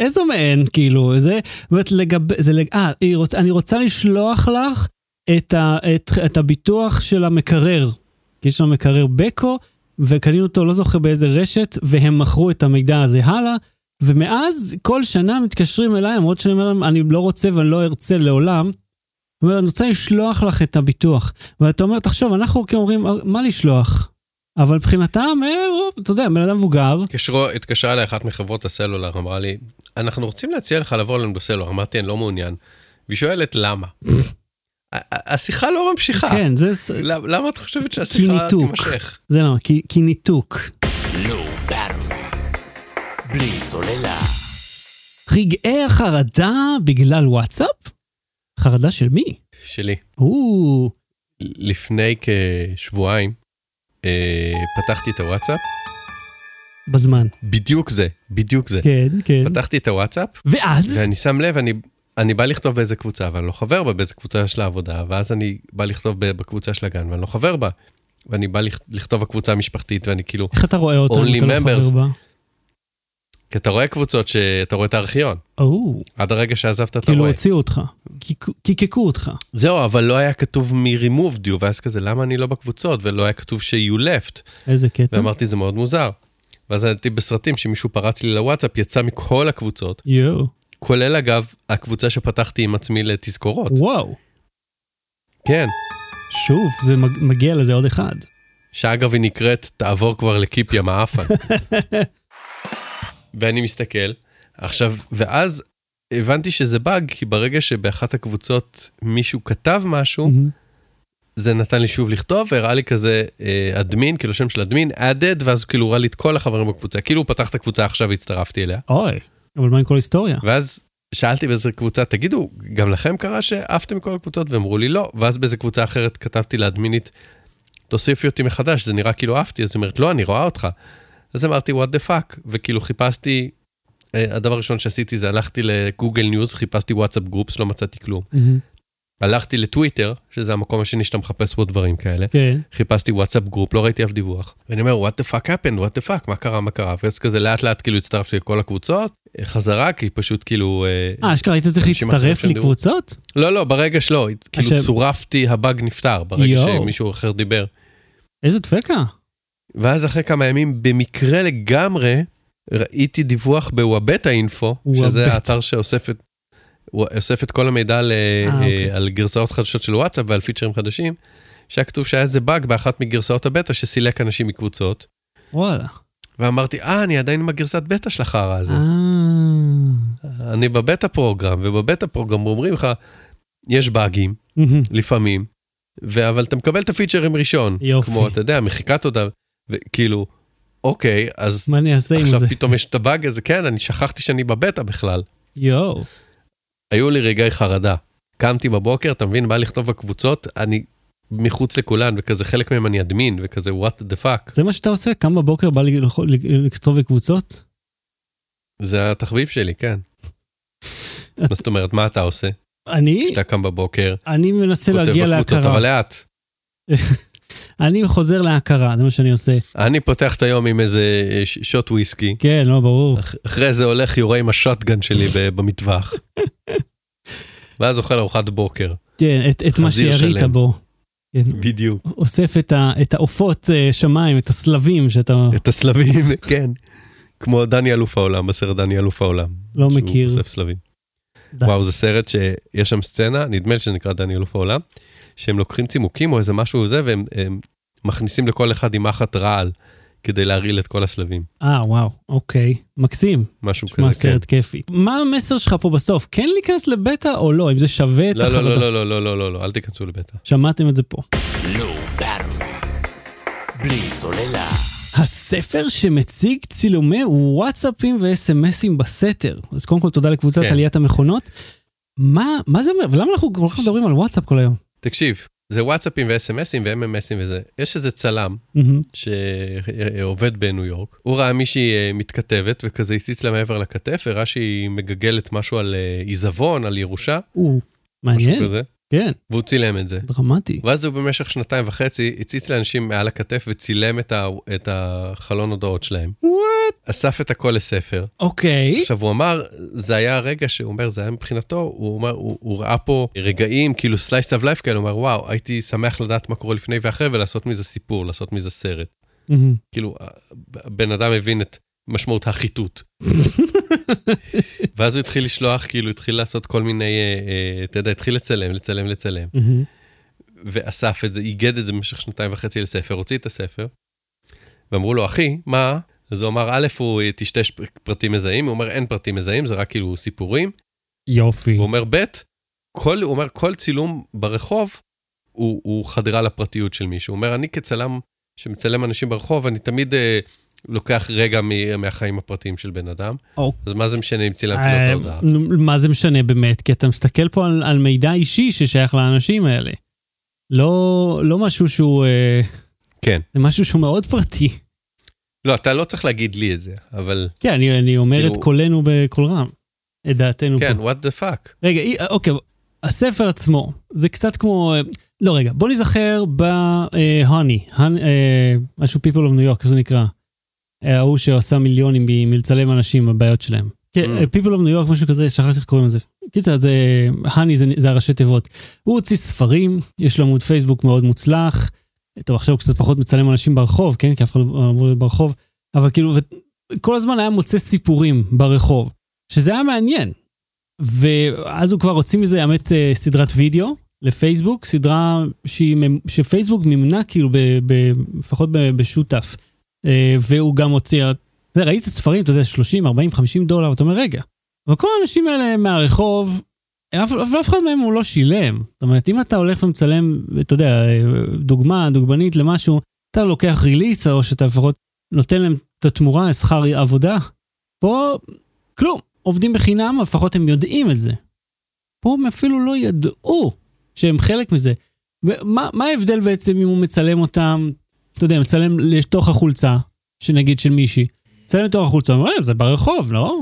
איזו מהן, כאילו, זה, אומרת, לגבי, זה, אה, רוצ, אני רוצה לשלוח לך את, ה, את, את הביטוח של המקרר. יש לנו מקרר בקו, וקנינו אותו, לא זוכר באיזה רשת, והם מכרו את המידע הזה הלאה. ומאז כל שנה מתקשרים אליי, למרות שאני אומר להם, אני לא רוצה ואני לא ארצה לעולם. הוא אומר, אני רוצה לשלוח לך את הביטוח. ואתה אומר, תחשוב, אנחנו כאילו אומרים, מה לשלוח? אבל מבחינתם, אה, אתה יודע, בן אדם מבוגר, התקשרה אליי אחת מחברות הסלולר, אמרה לי, אנחנו רוצים להציע לך לעבור אלינו בסלולר, אמרתי, אני לא מעוניין. והיא שואלת למה. השיחה לא ממשיכה. כן, זה, למה את חושבת כי שהשיחה. תימשך? זה למה, כי, כי ניתוק. באטרי. בלי סוללה. רגעי החרדה בגלל וואטסאפ? חרדה של מי? שלי. או, לפני כשבועיים אה, פתחתי את הוואטסאפ, בזמן. בדיוק זה, בדיוק זה. כן, כן. פתחתי את הוואטסאפ, ואז? ואני שם לב, אני, אני בא לכתוב באיזה קבוצה, ואני לא חבר בה באיזה קבוצה של העבודה, ואז אני בא לכתוב בקבוצה של הגן, ואני לא חבר בה. ואני בא לכ- לכתוב בקבוצה המשפחתית, ואני כאילו, איך אתה רואה אותם? Only אתה לא. חבר בה? כי אתה רואה קבוצות שאתה רואה את הארכיון. או, עד הרגע שעזבת אתה כאילו רואה. הוציאו אותך, קיק- קיקקו אותך. זהו, אבל לא היה כתוב מי removed you, ואז כזה, למה אני לא בקבוצות? ולא היה כתוב ש-you left. איזה קטע. ואמרתי, זה מאוד מוזר. ואז הייתי בסרטים שמישהו פרץ לי לוואטסאפ, יצא מכל הקבוצות, יואו, כולל אגב, הקבוצה שפתחתי עם עצמי לתזכורות. וואו, כן, שוב, זה מג- מגיע לזה עוד אחד. שאגב היא נקראת, תעבור כבר לקיפ ים האפן. ואני מסתכל, עכשיו, ואז הבנתי שזה באג, כי ברגע שבאחת הקבוצות מישהו כתב משהו, מהמם. זה נתן לי שוב לכתוב, והראה לי כזה אה, אדמין, כאילו שם של אדמין, added, ואז כאילו הוא הראה לי את כל החברים בקבוצה, כאילו הוא פתח את הקבוצה עכשיו והצטרפתי אליה. אוי, אבל מה עם כל היסטוריה? ואז שאלתי באיזה קבוצה, תגידו, גם לכם קרה שעפתם מכל הקבוצות? ואמרו לי לא, ואז באיזה קבוצה אחרת כתבתי לאדמינית, תוסיפי אותי מחדש, זה נראה כאילו עפתי, אז היא אומרת, לא, אני רואה אותך. אז אמרתי, what the fuck, וכאילו חיפשתי, אה, הדבר הראשון שעשיתי זה הלכתי לגוגל ניוז, חיפשתי וואטסאפ groups, לא מצאתי כלום. מהמם. הלכתי לטוויטר, שזה המקום השני שאתה מחפש בו דברים כאלה. כן. חיפשתי וואטסאפ group, לא ראיתי אף דיווח. ואני אומר, what the fuck happened, what the fuck, מה קרה, מה קרה? ואז כזה לאט לאט כאילו הצטרפתי לכל הקבוצות, אה, חזרה, כי פשוט כאילו... אה, אה, אשכרה היית צריך להצטרף. לקבוצות? לא, לא, ברגע שלא, כאילו צורפתי, הבאג נפתר, ברגע. שמישהו אחר דיבר. איזה דפקה. ואז אחרי כמה ימים, במקרה לגמרי, ראיתי דיווח בוואבטה אינפו, שזה. האתר שאוסף את, הוא אוסף את כל המידע על, אה, אוקיי. על גרסאות חדשות של וואטסאפ ועל פיצ'רים חדשים, שהיה כתוב שהיה איזה באג באחת מגרסאות הבטא שסילק אנשים מקבוצות. וואלה. ואמרתי, אה, אני עדיין עם הגרסת בטא של החרא הזה. אה. אני בבטא פרוגרם, ובבטא פרוגרם אומרים לך, יש באגים. לפעמים, ו- אבל אתה מקבל את הפיצ'רים ראשון. יופי. כמו, אתה יודע, מחיקת תודה, וכאילו, אוקיי, אז מה אני אעשה עם עכשיו זה? פתאום יש את הבאג הזה, כן, אני שכחתי שאני בבטא בכלל. יואו. היו לי רגעי חרדה. קמתי בבוקר, אתה מבין, בא לכתוב בקבוצות, אני מחוץ לכולן, וכזה חלק מהם אני אדמין, וכזה what the fuck. זה מה שאתה עושה? קם בבוקר, בא לכתוב בקבוצות? זה התחביב שלי, כן. מה זאת אומרת, מה אתה עושה? אני? כשאתה קם בבוקר, אני מנסה כותב להגיע בקבוצות, להכרה. אבל לאט. אני חוזר להכרה, זה מה שאני עושה. אני פותח את היום עם איזה ש- שוט וויסקי, כן, לא, ברור. אח- אחרי זה הולך יורה עם השוטגן שלי במטווח. ואז אוכל ארוחת בוקר, כן, את, את מה שירית. בו. כן. בדיוק. אוסף את, ה, את העופות אה, שמיים, את הסלבים שאתה את הסלבים, כן. כמו דני אלוף העולם, בסרט דני אלוף העולם. לא שהוא מכיר. אוסף סלבים. די. וואו, זה סרט שיש שם סצנה, נדמה לי שזה נקרא דני אלוף העולם, שהם לוקחים צימוקים או איזה משהו זה, והם הם מכניסים לכל אחד עם מחט רעל, כדי להרעיל את כל הסלבים. אה, וואו, אוקיי. מקסים. משהו כזה, כן. סרט כיפי. מה המסר שלך פה בסוף? כן להיכנס לבטא או לא? אם זה שווה את לא, לא, החרדה? לא, לא, לא, לא, לא, לא, אל תיכנסו לבטא. שמעתם את זה פה. בארווי. בלי סוללה. הספר שמציג צילומי וואטסאפים וסמסים בסתר. אז קודם כל תודה לקבוצת כן. עליית המכונות. מה, מה זה אומר? ולמה אנחנו כל כך מדברים על וואטסאפ כל היום? תקשיב, זה וואטסאפים ו-SMSים ו-MMSים וזה. יש איזה צלם מהמם. שעובד בניו יורק, הוא ראה מישהי אה, מתכתבת וכזה הציץ לה מעבר לכתף, הראה שהיא מגגלת משהו על אה, עיזבון, על ירושה, או, משהו מעניין. כזה, כן, והוא צילם את זה. דרמטי. ואז הוא במשך שנתיים וחצי הציץ לאנשים מעל הכתף וצילם את, ה, את החלון הודעות שלהם. וואט? אסף את הכל לספר. אוקיי. עכשיו הוא אמר, זה היה הרגע שהוא אומר, זה היה מבחינתו, הוא אומר, הוא, הוא ראה פה רגעים, כאילו slice of life כאלה, הוא אומר, וואו, הייתי שמח לדעת מה קורה לפני ואחרי ולעשות מזה סיפור, לעשות מזה סרט. מהמם. כאילו, הבן אדם הבין את משמעות החיטוט. ואז הוא התחיל לשלוח, כאילו, התחיל לעשות כל מיני, אה, אה, אתה יודע, התחיל לצלם, לצלם, לצלם. ואסף את זה, איגד את זה במשך שנתיים וחצי לספר, הוציא את הספר, ואמרו לו, אחי, מה? אז הוא אמר, א', הוא טשטש פרטים מזהים, הוא אומר, אין פרטים מזהים, זה רק כאילו סיפורים. יופי. הוא אומר, ב', כל, הוא אומר, כל צילום ברחוב הוא, הוא חדירה לפרטיות של מישהו. הוא אומר, אני כצלם שמצלם אנשים ברחוב, אני תמיד אה, לוקח רגע מהחיים הפרטיים של בן אדם. אוקיי. אז מה זה משנה אם צילמתי לו את אה, ההודעה? מה זה משנה באמת? כי אתה מסתכל פה על, על מידע אישי ששייך לאנשים האלה. לא, לא משהו שהוא, אה, כן. זה משהו שהוא מאוד פרטי. לא, אתה לא צריך להגיד לי את זה, אבל כן, אני, אני אומר כאילו- את קולנו בקול רם. את דעתנו כן, פה. what the fuck. רגע, אוקיי, הספר עצמו, זה קצת כמו... אה, לא, רגע, בוא נזכר ב-Honey, משהו People of New York, איך זה נקרא? אה, ההוא שעושה מיליונים מלצלם אנשים בבעיות שלהם. כן, Mm. People of New York, משהו כזה, שכחתי איך קוראים לזה. קיצר, זה, האני זה, זה הראשי תיבות. הוא הוציא ספרים, יש לו עמוד פייסבוק מאוד מוצלח. טוב, עכשיו הוא קצת פחות מצלם אנשים ברחוב, כן? כי אף אחד לא אמור להיות ברחוב. אבל כאילו, כל הזמן היה מוצא סיפורים ברחוב, שזה היה מעניין. ואז הוא כבר הוציא מזה, האמת, אה, סדרת וידאו לפייסבוק, סדרה שהיא, שפייסבוק מימנה כאילו, ב, ב, לפחות ב, בשותף. אה, והוא גם הוציא, ראית ספרים, אתה יודע, 30, 40, 50 דולר, אתה אומר, רגע, אבל כל האנשים האלה מהרחוב, אף, אף, אף אחד מהם הוא לא שילם. זאת אומרת, אם אתה הולך ומצלם, אתה יודע, אה, דוגמה, דוגמנית למשהו, אתה לוקח ריליס, או שאתה לפחות נותן להם את התמורה, שכר עבודה. פה, כלום, עובדים בחינם, לפחות הם יודעים את זה. פה הם אפילו לא ידעו שהם חלק מזה. ומה מה ההבדל בעצם אם הוא מצלם אותם, אתה יודע, מצלם לתוך החולצה, שנגיד של מישהי, מצלם לתוך החולצה, אומר, "אה, זה ברחוב, לא?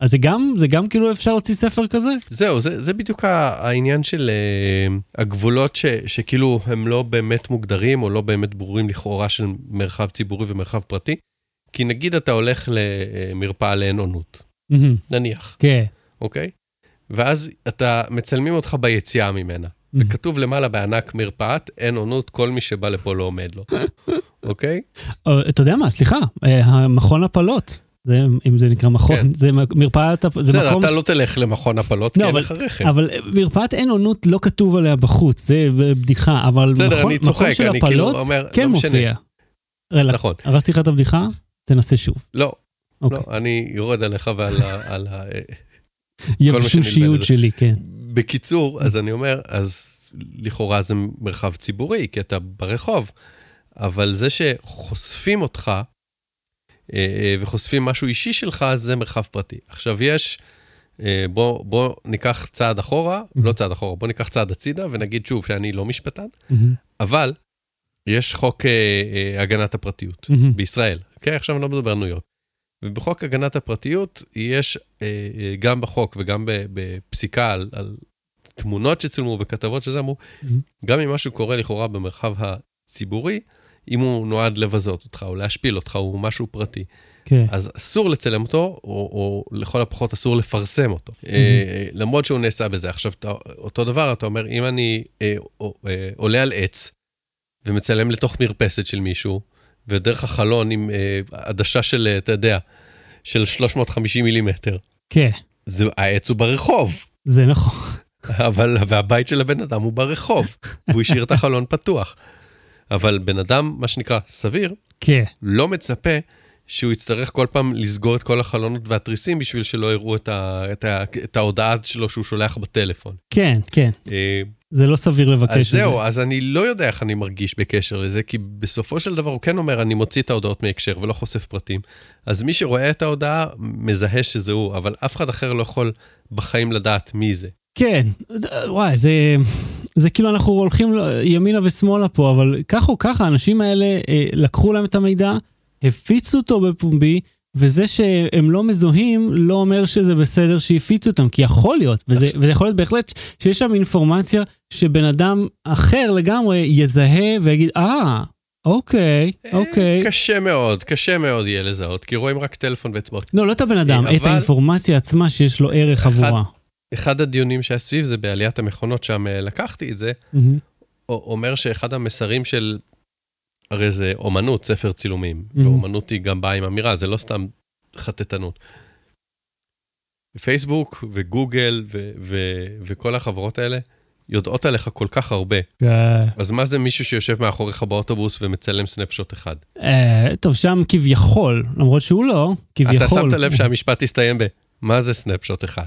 אז זה גם, זה גם כאילו אפשר להוציא ספר כזה? זהו, זה, זה בדיוק העניין של uh, הגבולות ש, שכאילו הם לא באמת מוגדרים או לא באמת ברורים לכאורה של מרחב ציבורי ומרחב פרטי. כי נגיד אתה הולך למרפאה לאין עונות, מהמם, נניח, כן. אוקיי? ואז אתה, מצלמים אותך ביציאה ממנה. וכתוב למעלה בענק מרפאת אין עונות, כל מי שבא לפה לא עומד לו, אוקיי? אה, אתה יודע מה, סליחה, אה, המכון הפלות, זה, אם זה נקרא מכון, כן. זה מרפאת, זה בסדר, מקום... אתה לא תלך למכון הפלות, לא, כי אין לך רכב. אבל מרפאת אין עונות לא כתוב עליה בחוץ, זה בדיחה, אבל בסדר, מכון, אני צוחק, מכון של אני כאילו הפלות אומר, כן לא. מופיע. רלה, נכון. הרסתי לך את הבדיחה? תנסה שוב. לא, אוקיי. לא, אני יורד עליך ועל ה... יבשושיות. שלי, כן. בקיצור, אז אני אומר, אז לכאורה זה מרחב ציבורי, כי אתה ברחוב, אבל זה שחושפים אותך אה, אה, וחושפים משהו אישי שלך, זה מרחב פרטי. עכשיו יש, אה, בוא, בוא ניקח צעד אחורה, לא צעד אחורה, בוא ניקח צעד הצידה ונגיד שוב שאני לא משפטן, מהמם, אבל יש חוק אה, אה, הגנת הפרטיות מהמם. בישראל, אוקיי? עכשיו אני לא מדבר על ניו יורק. ובחוק הגנת הפרטיות יש אה, אה, גם בחוק וגם בפסיקה על, על תמונות שצולמו וכתבות שזה אמרו, מהמם. גם אם משהו קורה לכאורה במרחב הציבורי, אם הוא נועד לבזות אותך או להשפיל אותך, הוא משהו פרטי, כן. אז אסור לצלם אותו, או, או לכל הפחות אסור לפרסם אותו. אה, למרות שהוא נעשה בזה. עכשיו, אתה, אותו דבר, אתה אומר, אם אני אה, או, אה, עולה על עץ ומצלם לתוך מרפסת של מישהו, ודרך החלון עם אה, עדשה של, אה, אתה יודע, של 350 מילימטר, כן, זה, העץ הוא ברחוב, זה נכון. אבל, והבית של הבן אדם הוא ברחוב, והוא השאיר את החלון פתוח. אבל בן אדם, מה שנקרא, סביר, כן. לא מצפה שהוא יצטרך כל פעם לסגור את כל החלונות והתריסים בשביל שלא יראו את, ה, את, ה, את ההודעה שלו שהוא שולח בטלפון. כן, כן. זה לא סביר לבקש אז את זה. זהו, אז אני לא יודע איך אני מרגיש בקשר לזה, כי בסופו של דבר הוא כן אומר, אני מוציא את ההודעות מהקשר ולא חושף פרטים. אז מי שרואה את ההודעה, מזהה שזה הוא, אבל אף אחד אחר לא יכול בחיים לדעת מי זה. כן, וואי, זה, זה כאילו אנחנו הולכים ימינה ושמאלה פה, אבל ככה או ככה, האנשים האלה אה, לקחו להם את המידע, הפיצו אותו בפומבי, וזה שהם לא מזוהים לא אומר שזה בסדר שהפיצו אותם, כי יכול להיות, וזה, וזה יכול להיות בהחלט שיש שם אינפורמציה שבן אדם אחר לגמרי יזהה ויגיד, אה, אוקיי, אוקיי. אה, קשה מאוד, קשה מאוד יהיה לזהות, כי רואים רק טלפון ואצבעות. לא, לא את הבן אדם, אבל- את האינפורמציה עצמה שיש לו ערך אחד- עבורה. אחד הדיונים שהיה סביב זה בעליית המכונות, שם אה, לקחתי את זה, א- אומר שאחד המסרים של, הרי זה אומנות, ספר צילומים, Mhm. ואומנות היא גם באה עם אמירה, זה לא סתם חטטנות. פייסבוק וגוגל ו- ו- וכל החברות האלה יודעות עליך כל כך הרבה. אה, אז מה זה מישהו שיושב מאחוריך באוטובוס ומצלם סנפשוט אחד? אה, טוב, שם כביכול, למרות שהוא לא, כביכול. אתה שמת לב שהמשפט הסתיים ב... מה זה סנפשוט אחד?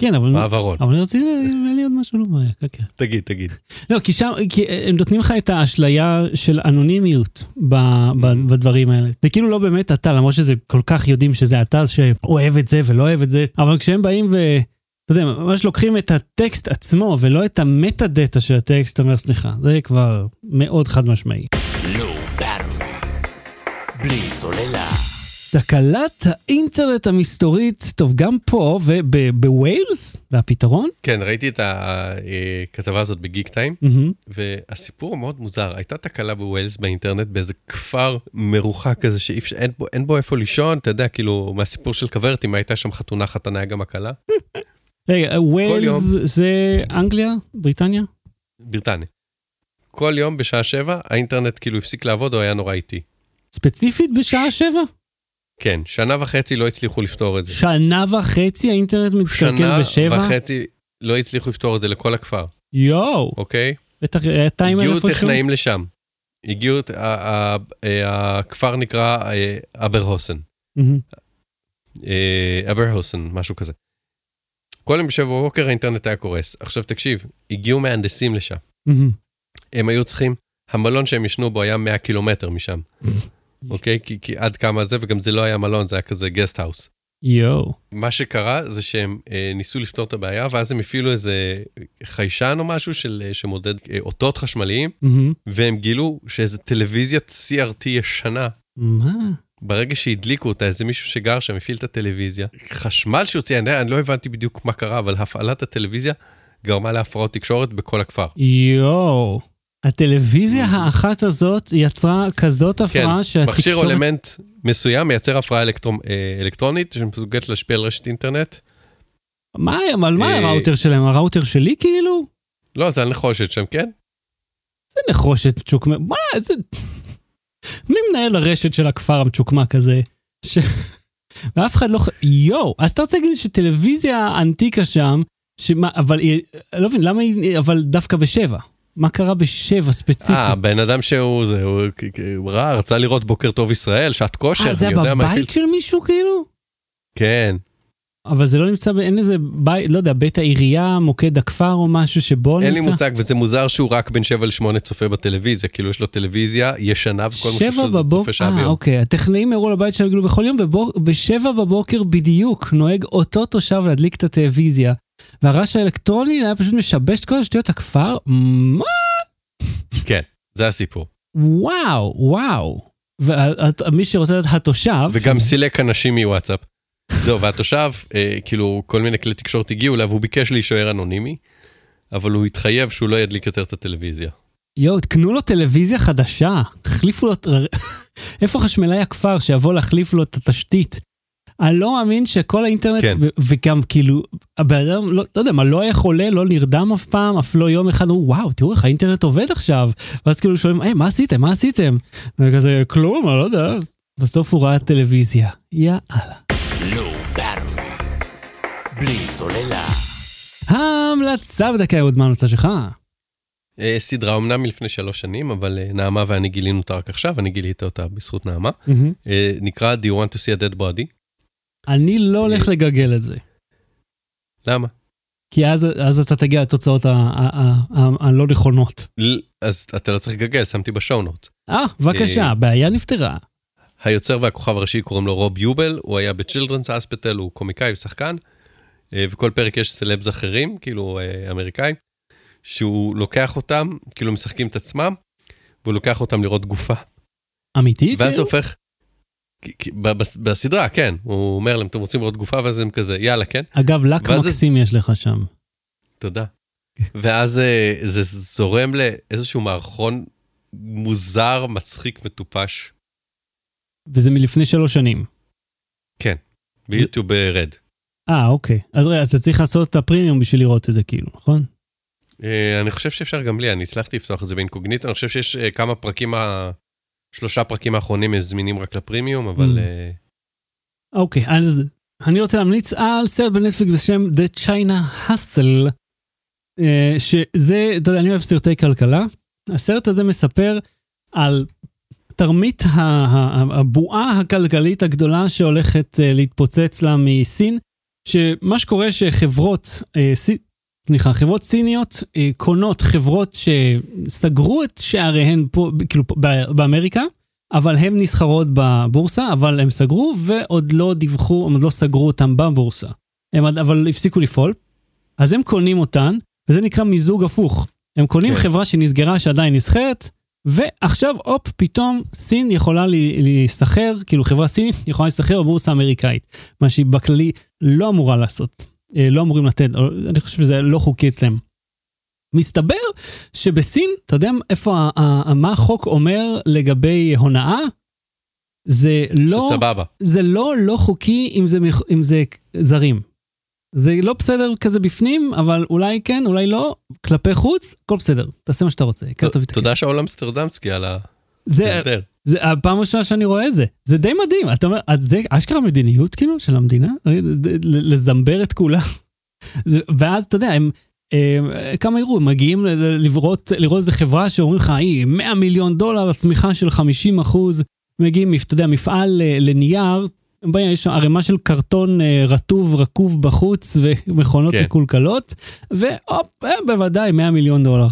כן, אבל... מעברון. אבל אני רציתי, היה לי עוד משהו לומר, כן. תגיד, תגיד. לא, כי שם, כי הם נותנים לך את האשליה של אנונימיות ב, ב, בדברים האלה. זה כאילו לא באמת אתה, למרות שזה כל כך יודעים שזה אתה שאוהב את זה ולא אוהב את זה, אבל כשהם באים ו... אתה יודע, ממש לוקחים את הטקסט עצמו ולא את המטה דאטה של הטקסט, אתה אומר, סליחה, זה כבר מאוד חד משמעי. לא. בלי סוללה. תקלת האינטרנט המסתורית, טוב, גם פה ובוויילס, והפתרון? כן, ראיתי את הכתבה הזאת בגיק טיים, מהמם. והסיפור מאוד מוזר, הייתה תקלה בווילס באינטרנט באיזה כפר מרוחק כזה שאי אפשר, אין בו, בו איפה לישון, אתה יודע, כאילו, מהסיפור של כוורת, אם הייתה שם חתונה, חתנה היה גם הקלה. רגע, וויילס יום. זה אנגליה? בריטניה? בריטניה. כל יום בשעה שבע, האינטרנט כאילו הפסיק לעבוד או היה נורא איטי. ספציפית בשעה שבע? כן, שנה וחצי לא הצליחו לפתור את זה. שנה וחצי האינטרנט מתקלקל שנה בשבע? וחצי לא הצליחו לפתור את זה לכל הכפר, יואו, אוקיי? בטח היה טיימר הגיעו איפשהו? טכנאים לשם. הגיעו, ה- ה- ה- הכפר נקרא אה, אברהוסן. אה, אברהוסן, משהו כזה. כל יום בשבע בבוקר האינטרנט היה קורס. עכשיו תקשיב, הגיעו מהנדסים לשם. הם היו צריכים, המלון שהם ישנו בו היה 100 קילומטר משם, אוקיי? כי, כי עד כמה זה, וגם זה לא היה מלון, זה היה כזה גסט האוס. יואו. מה שקרה זה שהם אה, ניסו לפתור את הבעיה, ואז הם הפעילו איזה חיישן או משהו של, אה, שמודד אה, אותות חשמליים, מהמם. והם גילו שאיזה טלוויזיית CRT ישנה, מה? ברגע שהדליקו אותה, איזה מישהו שגר שם הפעיל את הטלוויזיה, חשמל שהוציא, אני, אני לא הבנתי בדיוק מה קרה, אבל הפעלת הטלוויזיה גרמה להפרעות תקשורת בכל הכפר. יואו. הטלוויזיה. האחת הזאת יצרה כזאת כן, הפרעה מכשיר או שהתקשורת... אלמנט מסוים מייצר הפרעה אלקטרו, אה, אלקטרונית שמסוגלת להשפיע על רשת אינטרנט. מה, על מה אה, הראוטר שלהם? הראוטר שלי כאילו? לא, זה על נחושת שם, כן? זה נחושת צ'וקמק. מה, איזה... מי מנהל הרשת של הכפר המצ'וקמק הזה? ש... ואף אחד לא... ח- יואו, אז אתה רוצה להגיד שטלוויזיה ענתיקה שם, שמה, אבל היא... לא מבין, למה היא... אבל דווקא בשבע? מה קרה בשבע ספציפית? אה, בן אדם שהוא, זה, הוא, הוא ראה, רצה לראות בוקר טוב ישראל, שעת כושר, אה, זה אני היה יודע מה הפעיל. בבית של מישהו כאילו? כן. אבל זה לא נמצא, אין איזה בית, לא יודע, בית העירייה, מוקד הכפר או משהו שבו אין נמצא? לי מושג, וזה מוזר שהוא רק בין 7 ל-8 צופה בטלוויזיה, כאילו יש לו טלוויזיה ישנה וכל מה שיש לו זה צופה שעה אה, ביום. אוקיי, הטכנאים הראו לבית שלהם כאילו בכל יום, בבוק, בשבע בבוקר בדיוק נוהג אותו תושב להדליק את הטלוויזיה, והרעש האלקטרוני היה פשוט משבש את כל שטויות הכפר, מה? כן, זה הסיפור. וואו, וואו. ומי שרוצה לדעת, התושב, וגם סילק אנשים מוואטסאפ. זהו, והתושב, אה, כאילו, כל מיני כלי תקשורת הגיעו אליו, והוא ביקש להישאר אנונימי, אבל הוא התחייב שהוא לא ידליק יותר את הטלוויזיה. יואו, תקנו לו טלוויזיה חדשה, החליפו לו, איפה חשמלאי הכפר שיבוא להחליף לו את התשתית? אני לא מאמין שכל האינטרנט, כן. ו- וגם כאילו, הבן אדם, לא, לא יודע מה, לא היה חולה, לא נרדם אף פעם, אף לא יום אחד, אמרו, וואו, תראו איך האינטרנט עובד עכשיו. ואז כאילו שואלים, היי, מה עשיתם? מה עשיתם? וכזה, כלום, אני לא יודע. בסוף הוא ראה טלוויזיה. יאללה. באטרי. בלי סוללה. ההמלצה בדקה, אהוד, מה ההמלצה שלך? אה, סדרה אומנם מלפני שלוש שנים, אבל אה, נעמה ואני גילינו אותה רק עכשיו, אני גיליתי אותה בזכות נעמה. אה, נקרא Do you want to see a dead body? אני לא הולך לגגל את זה. למה? כי אז, אז אתה תגיע לתוצאות הלא נכונות. אז אתה לא צריך לגגל, שמתי בשואו נוט. אה, בבקשה, הבעיה נפתרה. היוצר והכוכב הראשי קוראים לו רוב יובל, הוא היה בצ'ילדרנס אספטל, הוא קומיקאי ושחקן, אה, וכל פרק יש סלבס אחרים, כאילו אה, אמריקאים, שהוא לוקח אותם, כאילו משחקים את עצמם, והוא לוקח אותם לראות גופה. אמיתי? ואז זה כאילו? הופך, בסדרה, כן, הוא אומר להם, אתם רוצים לראות גופה, ואז הם כזה, יאללה, כן, אגב, לק מקסים יש לך שם. תודה. ואז אה, זה זורם לאיזשהו מערכון מוזר, מצחיק, מטופש, וזה מלפני שלוש שנים. ביוטיוב אה, רד. אה, אוקיי. אז רגע, אז אתה צריך לעשות את הפרימיום בשביל לראות את זה, כאילו, נכון? אה, אני חושב שאפשר גם בלי, אני הצלחתי לפתוח את זה באינקוגניטו, אני חושב שיש אה, כמה פרקים, ה- שלושה פרקים האחרונים זמינים רק לפרימיום, אבל Mm. אוקיי, אז אני רוצה להמליץ על סרט בנטפליקס בשם The China Hustle, שזה, אתה יודע, אני אוהב סרטי כלכלה. הסרט הזה מספר על תרמית ה- ה- הבועה הכלכלית הגדולה שהולכת אה, להתפוצץ לה מסין, שמה שקורה שחברות, אה, סליחה, חברות סיניות אה, קונות חברות שסגרו את שעריהן פה, כאילו, באמריקה, אבל הן נסחרות בבורסה, אבל הם סגרו ועוד לא דיווחו, הם עוד לא סגרו אותם בבורסה. הם אבל הפסיקו לפעול, אז הם קונים אותן, וזה נקרא מיזוג הפוך. הם קונים כן. חברה שנסגרה שעדיין נסחרת, ועכשיו, הופ, פתאום סין יכולה לה- להיסחר, כאילו חברה סינית יכולה להיסחר בבורסה האמריקאית, מה שהיא בכללי לא אמורה לעשות, אה, לא אמורים לתת, אני חושב שזה לא חוקי אצלם. מסתבר שבסין, אתה יודע איפה, מה החוק אומר לגבי הונאה? זה לא... סבבה. זה לא לא חוקי אם זה, אם זה זרים. זה לא בסדר כזה בפנים, אבל אולי כן, אולי לא. כלפי חוץ, הכל בסדר. תעשה מה שאתה רוצה. תודה שאול אמסטרדמסקי על זה, ההסבר. זה הפעם הראשונה שאני רואה את זה. זה די מדהים. אתה אומר, אז זה אשכרה מדיניות כאילו של המדינה? ל- לזמבר את כולם. ואז אתה יודע, הם... הם, כמה יראו, הם מגיעים לראות, לראות איזה חברה שאומרים לך, היא 100 מיליון דולר, צמיחה של 50 אחוז, מגיעים, אתה יודע, מפעל אה, לנייר, יש ערימה של קרטון אה, רטוב, רקוב בחוץ, ומכונות כן. מקולקלות, והופ, אה, בוודאי 100 מיליון דולר.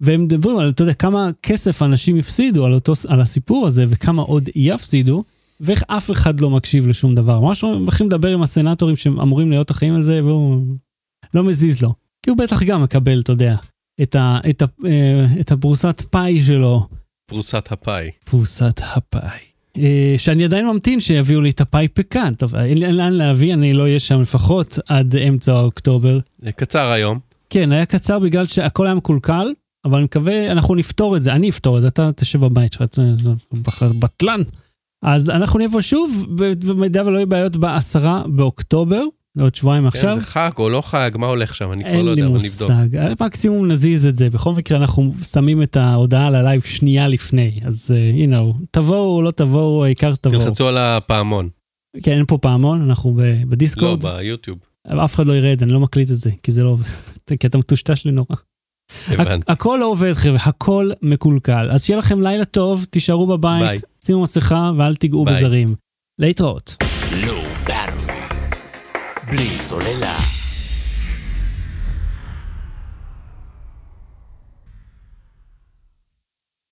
והם מדברים על, אתה יודע, כמה כסף אנשים הפסידו על, אותו, על הסיפור הזה, וכמה עוד יפסידו, ואיך אף אחד לא מקשיב לשום דבר. ממש הולכים לדבר עם הסנטורים שאמורים להיות אחראים על זה, והוא לא מזיז לו. כי הוא בטח גם מקבל, אתה יודע, את, ה, את, ה, אה, את הפרוסת פאי שלו, פרוסת הפאי. פרוסת הפאי. אה, שאני עדיין ממתין שיביאו לי את הפאי פקן. טוב, אין לאן להביא, אני לא אהיה שם לפחות עד אמצע אוקטובר. אה, קצר היום. כן, היה קצר בגלל שהכל היה מקולקל, אבל אני מקווה, אנחנו נפתור את זה, אני אפתור את זה, אתה תשב בבית שלך, בטלן. אז אנחנו נהיה פה שוב, במידה ולא יהיו בעיות בעשרה באוקטובר, עוד שבועיים כן, עכשיו. זה חג או לא חג, מה הולך שם? אני כבר אין לא לי יודע, אבל נבדוק. מושג, מקסימום נזיז את זה, בכל מקרה אנחנו שמים את ההודעה על הלייב שנייה לפני, אז הנה הוא, תבואו או לא תבואו, העיקר שתבואו. תלחצו על הפעמון. כן, אין פה פעמון, אנחנו ב- לא, בדיסקורד, ביוטיוב. אף אחד לא יראה את זה, אני לא מקליט את זה, כי זה לא עובד, כי אתה מטושטש לי נורא. הכל לא עובד חבר'ה, הכל מקולקל. אז שיהיה לכם לילה טוב, תישארו. בבית, שימו מסכה ואל תיגעו. בזרים. להתראות. בלי סוללה.